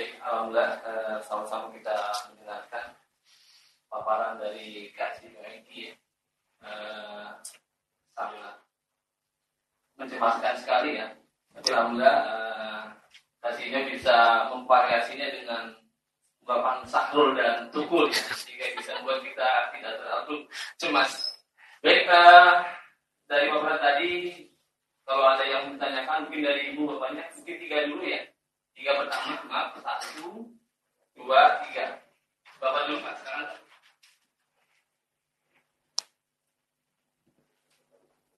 Baik, alhamdulillah eh, sama-sama kita mendengarkan paparan dari Kak Sinoegi eh, sangat mencemaskan sekali ya. Tapi alhamdulillah eh, Sino bisa memvariasinya dengan ungkapan sahrul dan tukul ya, sehingga bisa membuat kita tidak terlalu cemas. Baik, eh, dari paparan tadi kalau ada yang ditanyakan mungkin dari ibu bapaknya mungkin tiga dulu ya tiga pertama maaf satu dua tiga bapak dulu pak sekarang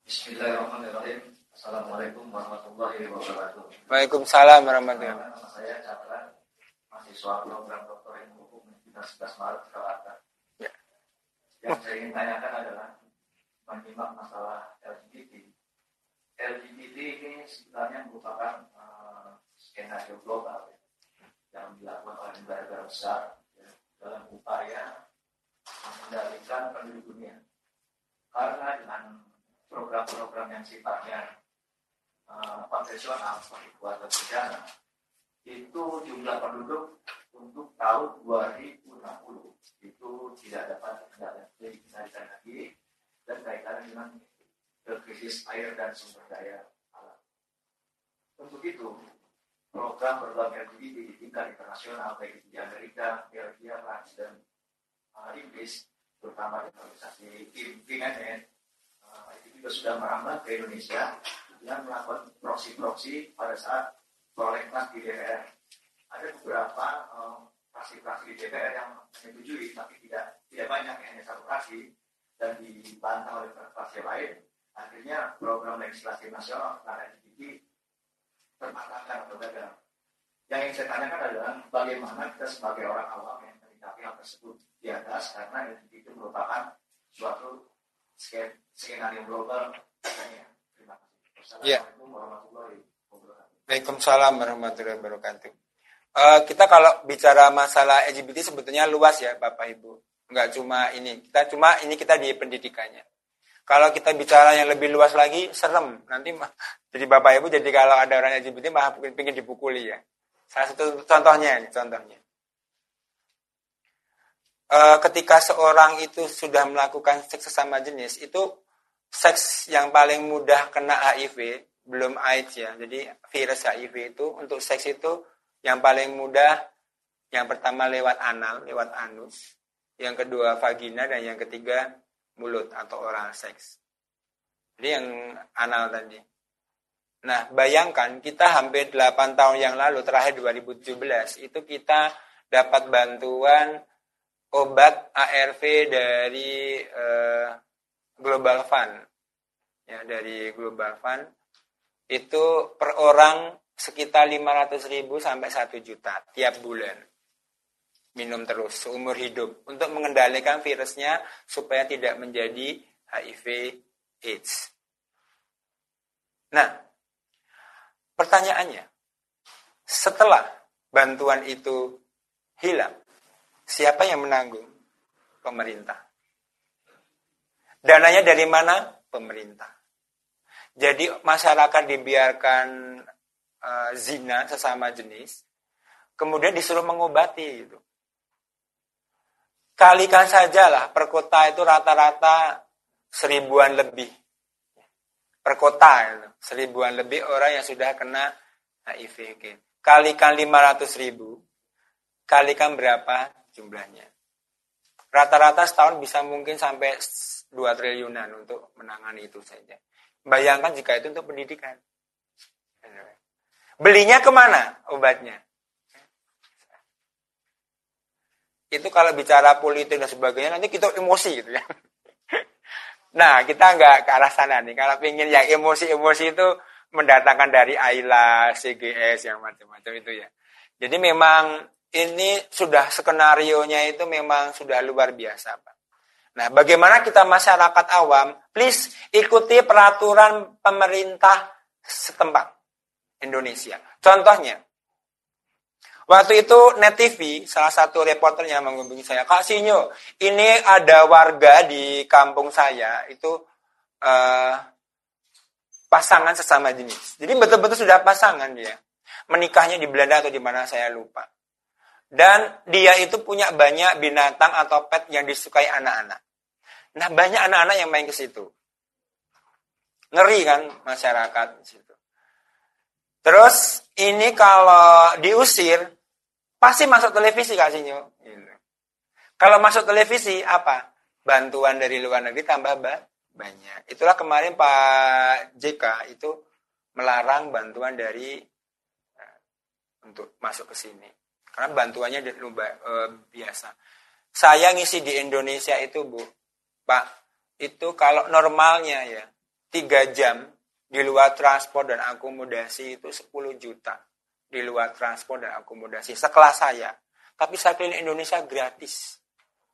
Bismillahirrahmanirrahim. Assalamualaikum warahmatullahi wabarakatuh. Waalaikumsalam warahmatullahi wabarakatuh. Nama saya Chandra, mahasiswa program Doktor Ilmu Hukum Universitas Maret Jakarta. Ya. Yang saya ingin tanyakan adalah menyimak masalah LGBT. LGBT ini sebenarnya merupakan uh, skenario global ya, yang dilakukan oleh negara-negara besar ya, dalam upaya mengendalikan penduduk dunia. Karena dengan program-program yang sifatnya uh, konvensional seperti keluarga berencana itu jumlah penduduk untuk tahun 2060 itu tidak dapat dikendalikan lagi dan kaitannya dengan krisis air dan sumber daya alam. Untuk itu, program berbagai LGBT di tingkat internasional baik di Amerika, Belgia, Prancis dan uh, Inggris, terutama di organisasi PIMNN, uh, itu juga sudah merambah ke Indonesia dengan melakukan proksi-proksi pada saat prolegnas di DPR. Ada beberapa fraksi-fraksi uh, di DPR yang menyetujui, tapi tidak tidak banyak, hanya satu dan dibantah oleh fraksi lain akhirnya program legislasi nasional tentang LGBT termatangkan atau gagal. Yang ingin saya tanyakan adalah bagaimana kita sebagai orang awam yang menyikapi hal tersebut di atas karena itu merupakan suatu skenario global. Terima kasih. Ya. Assalamualaikum warahmatullahi wabarakatuh. Waalaikumsalam warahmatullahi wabarakatuh. Uh, kita kalau bicara masalah LGBT sebetulnya luas ya Bapak Ibu. Enggak cuma ini. Kita cuma ini kita di pendidikannya. Kalau kita bicara yang lebih luas lagi, serem. Nanti jadi Bapak Ibu, jadi kalau ada orang LGBT malah pengen dipukuli ya. Salah satu contohnya, contohnya. E, ketika seorang itu sudah melakukan seks sesama jenis, itu seks yang paling mudah kena HIV, belum AIDS ya. Jadi virus HIV itu untuk seks itu yang paling mudah, yang pertama lewat anal, lewat anus. Yang kedua vagina, dan yang ketiga mulut atau oral seks. Jadi yang anal tadi. Nah, bayangkan kita hampir 8 tahun yang lalu, terakhir 2017, itu kita dapat bantuan obat ARV dari eh, Global Fund. Ya, dari Global Fund. Itu per orang sekitar 500 ribu sampai 1 juta tiap bulan minum terus seumur hidup untuk mengendalikan virusnya supaya tidak menjadi HIV AIDS. Nah, pertanyaannya, setelah bantuan itu hilang, siapa yang menanggung? Pemerintah. Dananya dari mana? Pemerintah. Jadi masyarakat dibiarkan uh, zina sesama jenis, kemudian disuruh mengobati itu kalikan saja lah per kota itu rata-rata seribuan lebih. Per kota seribuan lebih orang yang sudah kena HIV. Kalikan 500 ribu, kalikan berapa jumlahnya. Rata-rata setahun bisa mungkin sampai 2 triliunan untuk menangani itu saja. Bayangkan jika itu untuk pendidikan. Belinya ke mana obatnya? Itu kalau bicara politik dan sebagainya nanti kita emosi gitu ya. Nah kita nggak ke arah sana nih. Kalau ingin yang emosi-emosi itu mendatangkan dari AILA, CGS yang macam-macam itu ya. Jadi memang ini sudah skenario nya itu memang sudah luar biasa Pak. Nah bagaimana kita masyarakat awam, please ikuti peraturan pemerintah setempat Indonesia. Contohnya, Waktu itu Net TV, salah satu reporternya menghubungi saya, Kak Sinyo, ini ada warga di kampung saya, itu uh, pasangan sesama jenis. Jadi betul-betul sudah pasangan dia. Menikahnya di Belanda atau di mana saya lupa. dan dia itu punya banyak binatang atau pet yang disukai anak-anak. Nah, banyak anak-anak yang main ke situ. Ngeri kan masyarakat di situ. Terus ini kalau diusir pasti masuk televisi kasihnya. Gitu. Kalau masuk televisi apa? Bantuan dari luar negeri tambah banyak. Itulah kemarin Pak JK itu melarang bantuan dari uh, untuk masuk ke sini. Karena bantuannya uh, biasa. Saya ngisi di Indonesia itu, Bu. Pak, itu kalau normalnya ya, tiga jam di luar transport dan akomodasi itu 10 juta. Di luar transport dan akomodasi. Sekelas saya. Tapi saya keliling Indonesia gratis.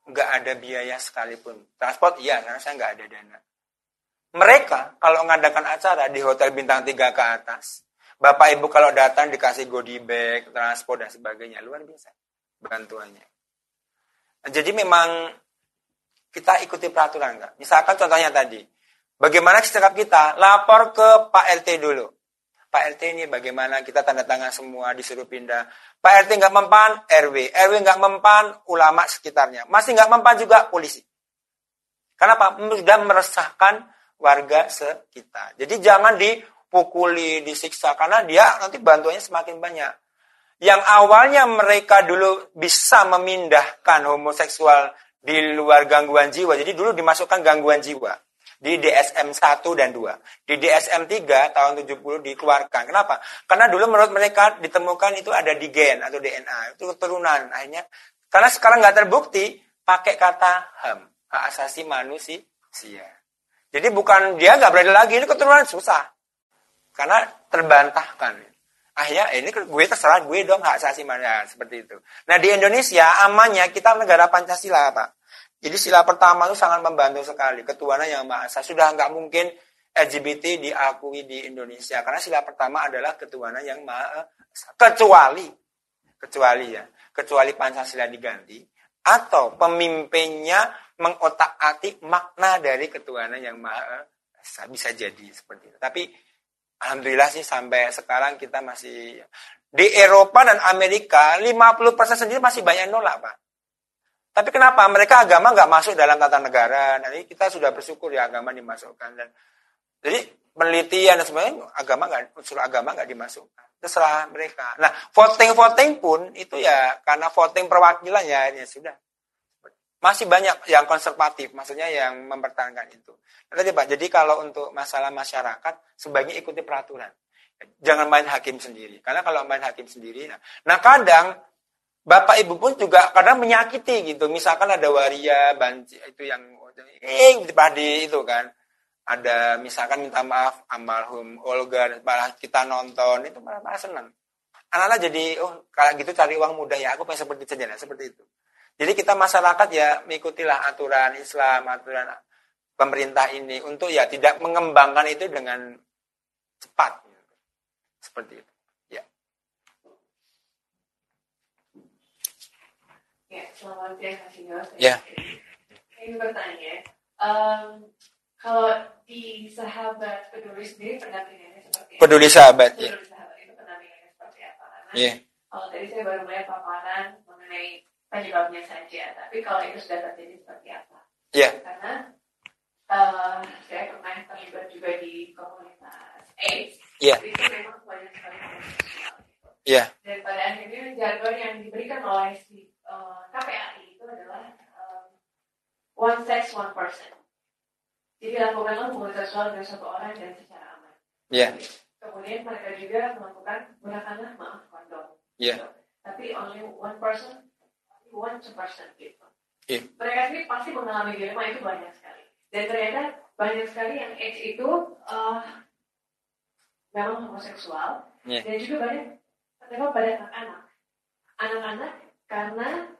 Nggak ada biaya sekalipun. Transport iya, karena saya nggak ada dana. Mereka kalau mengadakan acara di hotel bintang 3 ke atas, Bapak Ibu kalau datang dikasih goodie bag, transport dan sebagainya, luar biasa bantuannya. Jadi memang kita ikuti peraturan enggak? Misalkan contohnya tadi, bagaimana sikap kita? Lapor ke Pak LT dulu. Pak LT ini bagaimana kita tanda tangan semua disuruh pindah. Pak RT nggak mempan, RW. RW nggak mempan, ulama sekitarnya. Masih nggak mempan juga polisi. Kenapa? Sudah meresahkan warga sekitar. Jadi jangan di dipukuli, disiksa karena dia nanti bantuannya semakin banyak. Yang awalnya mereka dulu bisa memindahkan homoseksual di luar gangguan jiwa. Jadi dulu dimasukkan gangguan jiwa di DSM 1 dan 2. Di DSM 3 tahun 70 dikeluarkan. Kenapa? Karena dulu menurut mereka ditemukan itu ada di gen atau DNA, itu keturunan. Akhirnya karena sekarang nggak terbukti pakai kata HAM, hak asasi manusia. Jadi bukan dia nggak berada lagi, ini keturunan susah. Karena terbantahkan. Akhirnya eh, ini gue terserah gue dong hak asasi manusia seperti itu. Nah di Indonesia amannya kita negara Pancasila Pak. Jadi sila pertama itu sangat membantu sekali. Ketuhanan yang Maha Esa. Sudah nggak mungkin LGBT diakui di Indonesia. Karena sila pertama adalah ketuhanan yang Maha Esa. Kecuali, kecuali ya, kecuali Pancasila diganti. Atau pemimpinnya mengotak-atik makna dari ketuhanan yang Maha Esa. Bisa jadi seperti itu. Tapi Alhamdulillah sih sampai sekarang kita masih di Eropa dan Amerika 50% sendiri masih banyak nolak Pak. Tapi kenapa mereka agama nggak masuk dalam tata negara? Nanti kita sudah bersyukur ya agama dimasukkan dan jadi penelitian dan sebagainya agama nggak unsur agama nggak dimasukkan terserah mereka. Nah voting voting pun itu ya karena voting perwakilan ya, ya sudah masih banyak yang konservatif, maksudnya yang mempertahankan itu. Nah, tadi Pak, jadi kalau untuk masalah masyarakat, sebaiknya ikuti peraturan. Jangan main hakim sendiri. Karena kalau main hakim sendiri, nah, nah kadang Bapak Ibu pun juga kadang menyakiti gitu. Misalkan ada waria, banci, itu yang eh di itu kan. Ada misalkan minta maaf almarhum Olga, malah kita nonton itu malah, malah senang. Anak-anak jadi oh kalau gitu cari uang mudah ya aku pengen seperti saja seperti itu. Jadi kita masyarakat ya mengikutilah aturan Islam, aturan pemerintah ini untuk ya tidak mengembangkan itu dengan cepat. Seperti itu. Ya. Ya, selamat siang Mas Ingo. Ya. Ini bertanya, um, kalau di sahabat peduli sendiri pendampingannya seperti apa? Peduli sahabat, peduli ya. Peduli sahabat itu pendampingannya seperti apa? Karena yeah. kalau tadi saya baru melihat paparan mengenai penyebabnya saja. Tapi kalau itu sudah terjadi seperti apa? Iya. Yeah. Karena uh, saya pernah terlibat juga di komunitas AIDS. Yeah. Itu memang banyak sekali. Iya. Yeah. Dan pada akhirnya jargon yang diberikan oleh si uh, eh, KPAI itu adalah um, one sex one person. Jadi lakukanlah hubungan seksual dengan satu orang dan secara aman. Iya. Yeah. Kemudian mereka juga melakukan gunakanlah maaf kondom. Iya. Yeah. Tapi only one person one to person gitu. Yeah. Mereka sendiri pasti mengalami dilema itu banyak sekali. Dan ternyata banyak sekali yang AIDS itu uh, memang homoseksual yeah. dan juga banyak terdapat pada anak-anak. Anak-anak karena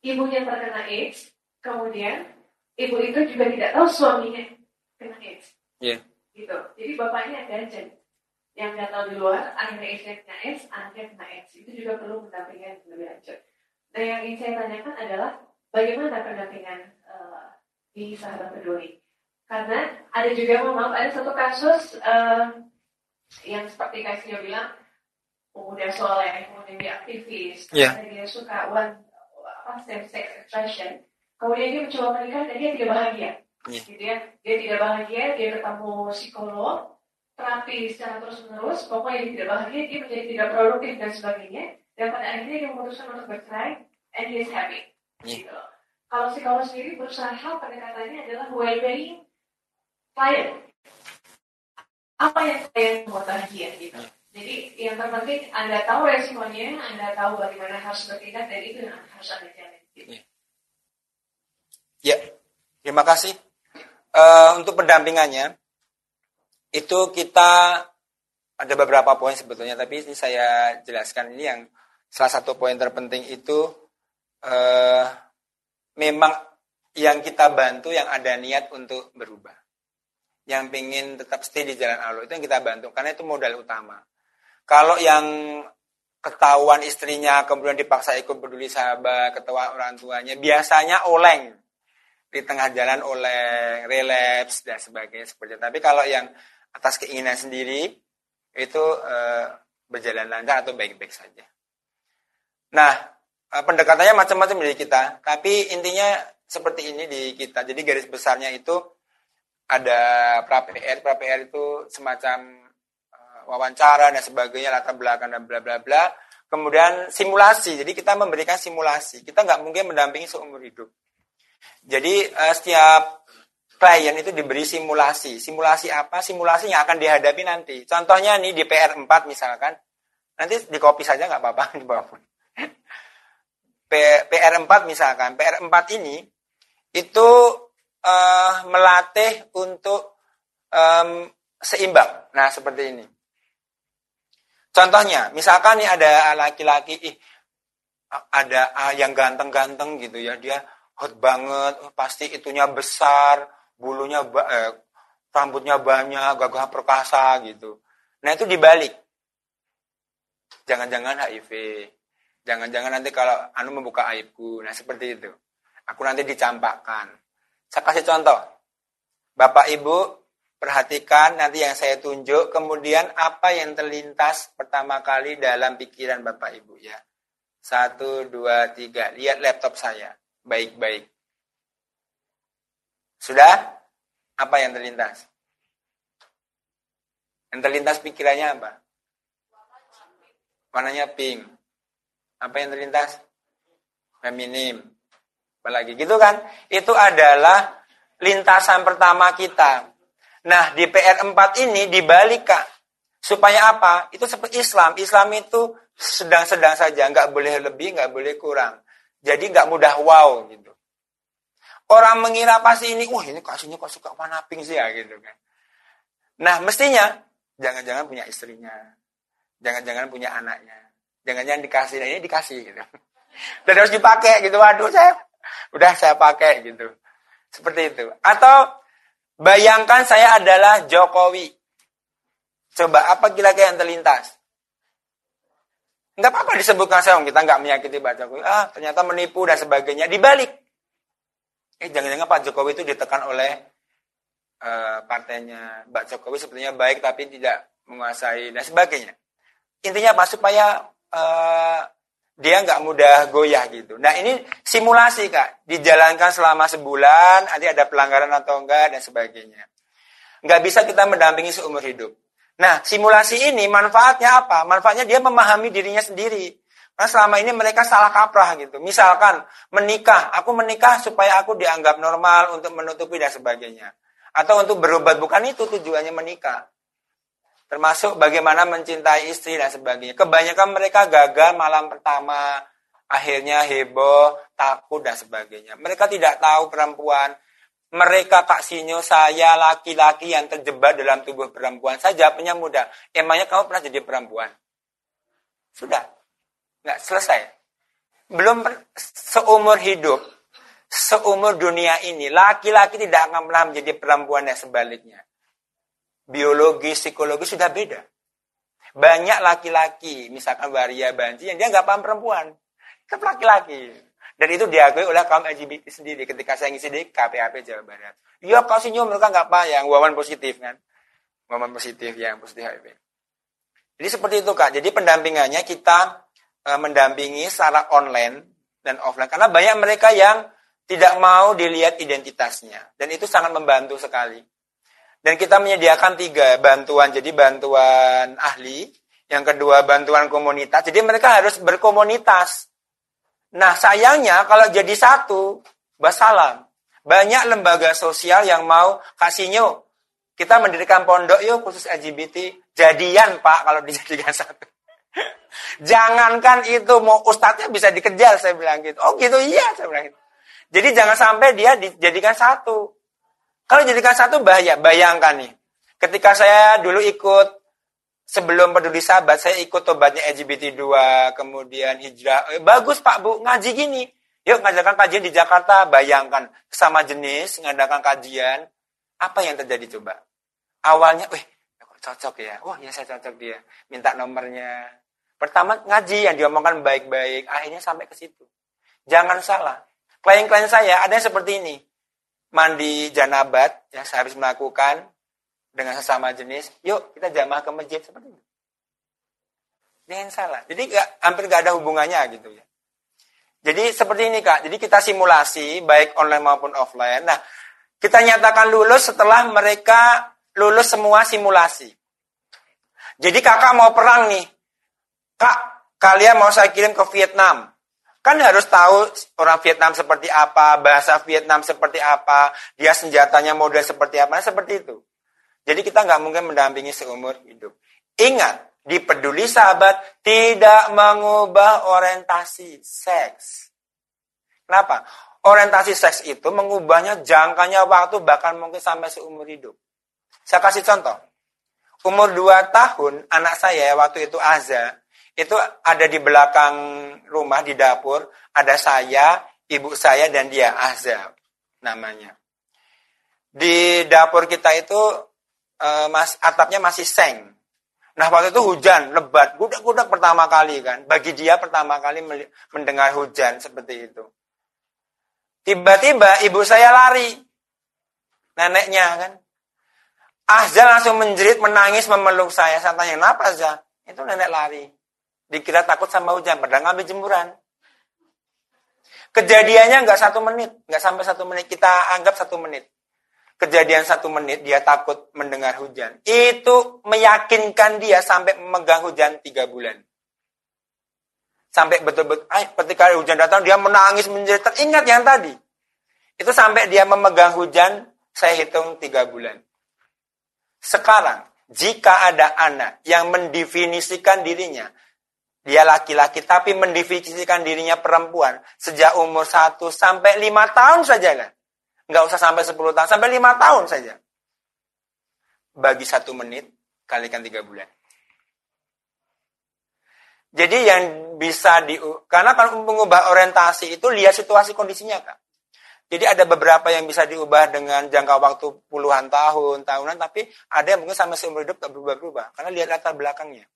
ibunya terkena AIDS, kemudian ibu itu juga tidak tahu suaminya kena AIDS. Yeah. Gitu. Jadi bapaknya ganjen yang nggak tahu di luar, akhirnya istrinya kena AIDS, anaknya kena AIDS. Itu juga perlu mendampingi lebih lanjut. Nah yang ingin saya tanyakan adalah bagaimana pendampingan uh, di sahabat peduli? Karena ada juga mohon maaf ada satu kasus uh, yang seperti Kak bilang kemudian soleh, kemudian dia aktivis, yeah. dia suka one apa same sex attraction, kemudian dia mencoba menikah dan dia tidak bahagia. Yeah. Gitu ya. Dia tidak bahagia, dia ketemu psikolog, terapi secara terus menerus, pokoknya dia tidak bahagia, dia menjadi tidak produktif dan sebagainya, dan pada akhirnya dia memutuskan untuk bercerai, and he is happy. Yeah. Gitu. Kalau psikolog sendiri berusaha pendekatannya adalah well-being klien. Apa yang klien mau bahagia gitu. Yeah. Jadi yang terpenting Anda tahu resikonya, Anda tahu bagaimana harus bertindak dan itu yang harus Anda jalani. Gitu. Ya. ya, terima kasih. Uh, untuk pendampingannya, itu kita ada beberapa poin sebetulnya, tapi ini saya jelaskan ini yang salah satu poin terpenting itu uh, memang yang kita bantu yang ada niat untuk berubah. Yang ingin tetap stay di jalan Allah itu yang kita bantu, karena itu modal utama. Kalau yang ketahuan istrinya kemudian dipaksa ikut peduli sahabat, ketahuan orang tuanya, biasanya oleng di tengah jalan oleng, relapse dan sebagainya seperti itu. Tapi kalau yang atas keinginan sendiri itu e, berjalan lancar atau baik-baik saja. Nah, eh, pendekatannya macam-macam dari kita, tapi intinya seperti ini di kita. Jadi garis besarnya itu ada pra PR, pra PR itu semacam wawancara dan sebagainya latar belakang dan bla bla bla. Kemudian simulasi. Jadi kita memberikan simulasi. Kita nggak mungkin mendampingi seumur hidup. Jadi uh, setiap klien itu diberi simulasi. Simulasi apa? Simulasi yang akan dihadapi nanti. Contohnya nih di PR 4 misalkan. Nanti di copy saja nggak apa-apa di bawah PR 4 misalkan. PR 4 ini itu uh, melatih untuk um, seimbang. Nah seperti ini Contohnya, misalkan nih ada laki-laki, ih, ada yang ganteng-ganteng gitu ya, dia hot banget, pasti itunya besar, bulunya, eh, rambutnya banyak, gagah perkasa gitu. Nah itu dibalik. Jangan-jangan HIV, jangan-jangan nanti kalau anu membuka aibku, nah seperti itu. Aku nanti dicampakkan. Saya kasih contoh. Bapak Ibu Perhatikan nanti yang saya tunjuk, kemudian apa yang terlintas pertama kali dalam pikiran Bapak Ibu ya. Satu, dua, tiga. Lihat laptop saya. Baik-baik. Sudah? Apa yang terlintas? Yang terlintas pikirannya apa? Warnanya pink. Apa yang terlintas? Feminim. Apalagi gitu kan? Itu adalah lintasan pertama kita. Nah, di PR4 ini Kak. Supaya apa? Itu seperti Islam. Islam itu sedang-sedang saja, nggak boleh lebih, nggak boleh kurang. Jadi nggak mudah wow gitu. Orang mengira pasti ini, wah ini kasihnya kok suka warna pink sih ya gitu kan. Nah mestinya jangan-jangan punya istrinya, jangan-jangan punya anaknya, jangan-jangan dikasih, nah ini dikasih gitu. Dan harus dipakai gitu, waduh saya udah saya pakai gitu. Seperti itu. Atau Bayangkan saya adalah Jokowi. Coba apa kira-kira yang terlintas? Enggak apa-apa disebutkan saya, kita nggak menyakiti Pak Jokowi. Ah, ternyata menipu dan sebagainya. Dibalik. Eh, jangan-jangan Pak Jokowi itu ditekan oleh uh, partainya. Pak Jokowi sepertinya baik tapi tidak menguasai dan sebagainya. Intinya apa? Supaya uh, dia nggak mudah goyah gitu. Nah ini simulasi kak, dijalankan selama sebulan, nanti ada pelanggaran atau enggak dan sebagainya. Nggak bisa kita mendampingi seumur hidup. Nah simulasi ini manfaatnya apa? Manfaatnya dia memahami dirinya sendiri. Karena selama ini mereka salah kaprah gitu. Misalkan menikah, aku menikah supaya aku dianggap normal untuk menutupi dan sebagainya. Atau untuk berobat, bukan itu tujuannya menikah. Termasuk bagaimana mencintai istri dan sebagainya. Kebanyakan mereka gagal malam pertama, akhirnya heboh, takut dan sebagainya. Mereka tidak tahu perempuan. Mereka Kak Sinyo, saya laki-laki yang terjebak dalam tubuh perempuan. Saya jawabnya mudah. Emangnya kamu pernah jadi perempuan? Sudah. Nggak selesai. Belum seumur hidup, seumur dunia ini, laki-laki tidak akan pernah menjadi perempuan dan sebaliknya biologi, psikologi sudah beda. Banyak laki-laki, misalkan waria banci, yang dia nggak paham perempuan. Tetap laki-laki. Dan itu diakui oleh kaum LGBT sendiri ketika saya ngisi di KPAP Jawa Barat. Ya kasihnya mereka nggak paham yang wawan positif kan. Wawan positif yang positif HIV. Jadi seperti itu kak. Jadi pendampingannya kita e, mendampingi secara online dan offline karena banyak mereka yang tidak mau dilihat identitasnya dan itu sangat membantu sekali. Dan kita menyediakan tiga bantuan. Jadi bantuan ahli, yang kedua bantuan komunitas. Jadi mereka harus berkomunitas. Nah sayangnya kalau jadi satu, basalam. Banyak lembaga sosial yang mau kasihnya kita mendirikan pondok yuk khusus LGBT. Jadian Pak kalau dijadikan satu. Jangankan itu mau ustadznya bisa dikejar saya bilang gitu. Oh gitu iya saya bilang gitu. Jadi jangan sampai dia dijadikan satu. Kalau dijadikan satu bahaya. Bayangkan nih. Ketika saya dulu ikut sebelum peduli sahabat, saya ikut tobatnya LGBT 2, kemudian hijrah. Eh, bagus Pak Bu, ngaji gini. Yuk ngadakan kajian di Jakarta, bayangkan sama jenis ngadakan kajian, apa yang terjadi coba? awalnya, wih, cocok ya. Wah, ya saya cocok dia. Minta nomornya. Pertama ngaji yang diomongkan baik-baik, akhirnya sampai ke situ. Jangan salah. Klien-klien saya ada yang seperti ini. Mandi janabat, ya harus melakukan dengan sesama jenis. Yuk, kita jamaah ke masjid seperti itu. Jangan salah. Jadi gak, hampir gak ada hubungannya gitu ya. Jadi seperti ini kak. Jadi kita simulasi baik online maupun offline. Nah, kita nyatakan lulus setelah mereka lulus semua simulasi. Jadi kakak mau perang nih. Kak, kalian mau saya kirim ke Vietnam. Kan harus tahu orang Vietnam seperti apa, bahasa Vietnam seperti apa, dia senjatanya model seperti apa, seperti itu. Jadi kita nggak mungkin mendampingi seumur hidup. Ingat, di peduli sahabat tidak mengubah orientasi seks. Kenapa? Orientasi seks itu mengubahnya jangkanya waktu bahkan mungkin sampai seumur hidup. Saya kasih contoh. Umur 2 tahun, anak saya waktu itu Aza, itu ada di belakang rumah di dapur, ada saya, ibu saya, dan dia, Azza namanya. Di dapur kita itu e, mas, atapnya masih seng. Nah waktu itu hujan, lebat, gudak-gudak pertama kali kan. Bagi dia pertama kali mendengar hujan seperti itu. Tiba-tiba ibu saya lari. Neneknya kan. Ahza langsung menjerit, menangis, memeluk saya. Saya tanya, kenapa Ahza? Itu nenek lari. Dikira takut sama hujan, padahal ngambil jemuran. Kejadiannya nggak satu menit, nggak sampai satu menit. Kita anggap satu menit. Kejadian satu menit, dia takut mendengar hujan. Itu meyakinkan dia sampai memegang hujan tiga bulan. Sampai betul-betul, ketika hujan datang, dia menangis, menjerit. Ingat yang tadi. Itu sampai dia memegang hujan, saya hitung tiga bulan. Sekarang, jika ada anak yang mendefinisikan dirinya, dia laki-laki tapi mendefinisikan dirinya perempuan sejak umur 1 sampai 5 tahun saja kan. Nggak usah sampai 10 tahun, sampai 5 tahun saja. Bagi satu menit, kalikan 3 bulan. Jadi yang bisa di karena kalau mengubah orientasi itu lihat situasi kondisinya kak. Jadi ada beberapa yang bisa diubah dengan jangka waktu puluhan tahun, tahunan, tapi ada yang mungkin sama seumur hidup tak berubah-ubah. Karena lihat latar belakangnya.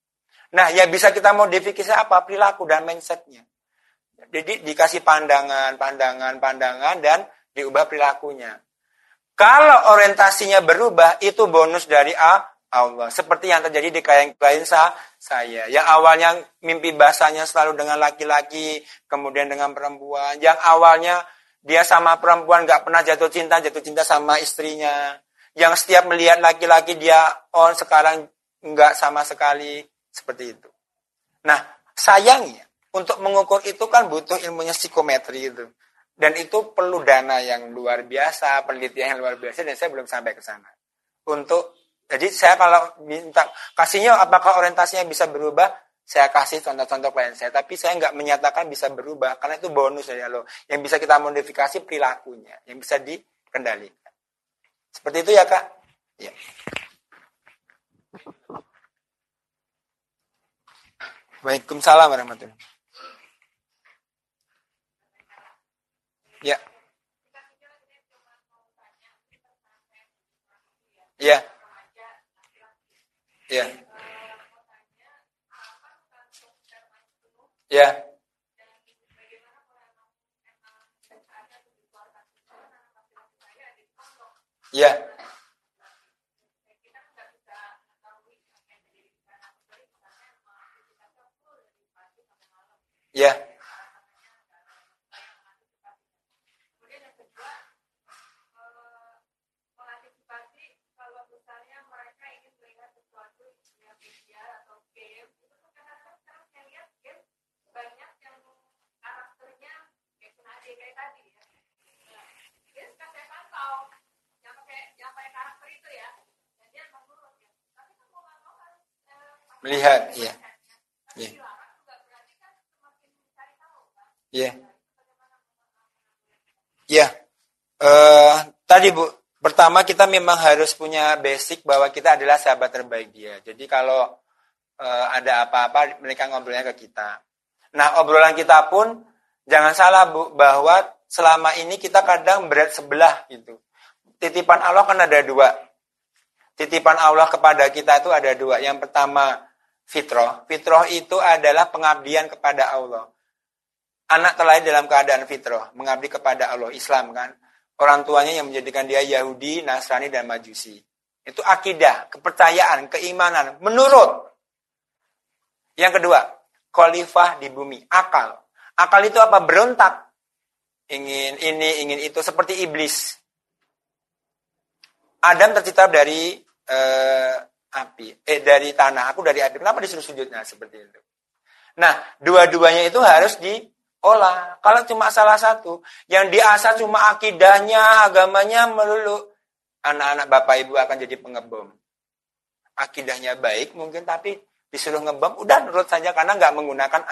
Nah, yang bisa kita modifikasi apa? Perilaku dan mindsetnya. Jadi dikasih pandangan, pandangan, pandangan, dan diubah perilakunya. Kalau orientasinya berubah, itu bonus dari A, Allah. Seperti yang terjadi di klien-klien saya. Yang awalnya mimpi basahnya selalu dengan laki-laki, kemudian dengan perempuan. Yang awalnya dia sama perempuan gak pernah jatuh cinta, jatuh cinta sama istrinya. Yang setiap melihat laki-laki dia, oh sekarang nggak sama sekali. Seperti itu. Nah, sayangnya, untuk mengukur itu kan butuh ilmunya psikometri itu. Dan itu perlu dana yang luar biasa, penelitian yang luar biasa, dan saya belum sampai ke sana. Untuk, jadi saya kalau minta, kasihnya apakah orientasinya bisa berubah, saya kasih contoh-contoh klien saya, tapi saya nggak menyatakan bisa berubah karena itu bonus dari Allah. Yang bisa kita modifikasi perilakunya, yang bisa dikendalikan. Seperti itu ya kak? Ya. Waalaikumsalam warahmatullahi Ya. Ya. Ya. Ya. Ya. Melihat ya ya ya ya uh, tadi bu pertama kita memang harus punya basic bahwa kita adalah sahabat terbaik dia. Jadi kalau uh, ada apa-apa mereka ngobrolnya ke kita. Nah obrolan kita pun jangan salah bu bahwa selama ini kita kadang berat sebelah gitu. Titipan Allah kan ada dua. Titipan Allah kepada kita itu ada dua. Yang pertama fitrah. Fitrah itu adalah pengabdian kepada Allah. Anak terlahir dalam keadaan fitrah, mengabdi kepada Allah, Islam kan. Orang tuanya yang menjadikan dia Yahudi, Nasrani, dan Majusi. Itu akidah, kepercayaan, keimanan, menurut. Yang kedua, khalifah di bumi, akal. Akal itu apa? Berontak. Ingin ini, ingin itu, seperti iblis. Adam tercipta dari eh, api, eh dari tanah, aku dari api. Kenapa disuruh sujudnya seperti itu? Nah, dua-duanya itu harus diolah. Kalau cuma salah satu, yang diasah cuma akidahnya, agamanya melulu, anak-anak bapak ibu akan jadi pengebom. Akidahnya baik mungkin, tapi disuruh ngebom, udah nurut saja karena nggak menggunakan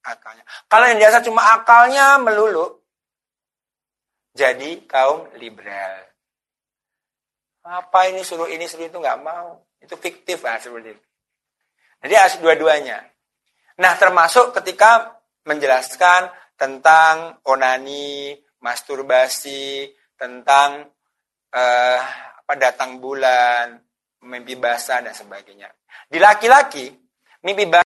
akalnya. Kalau yang diasah cuma akalnya melulu, jadi kaum liberal. Apa ini suruh ini suruh itu nggak mau. Itu fiktif lah seperti itu. Jadi harus dua-duanya. Nah termasuk ketika menjelaskan tentang onani, masturbasi, tentang eh, apa datang bulan, mimpi basah dan sebagainya. Di laki-laki, mimpi basah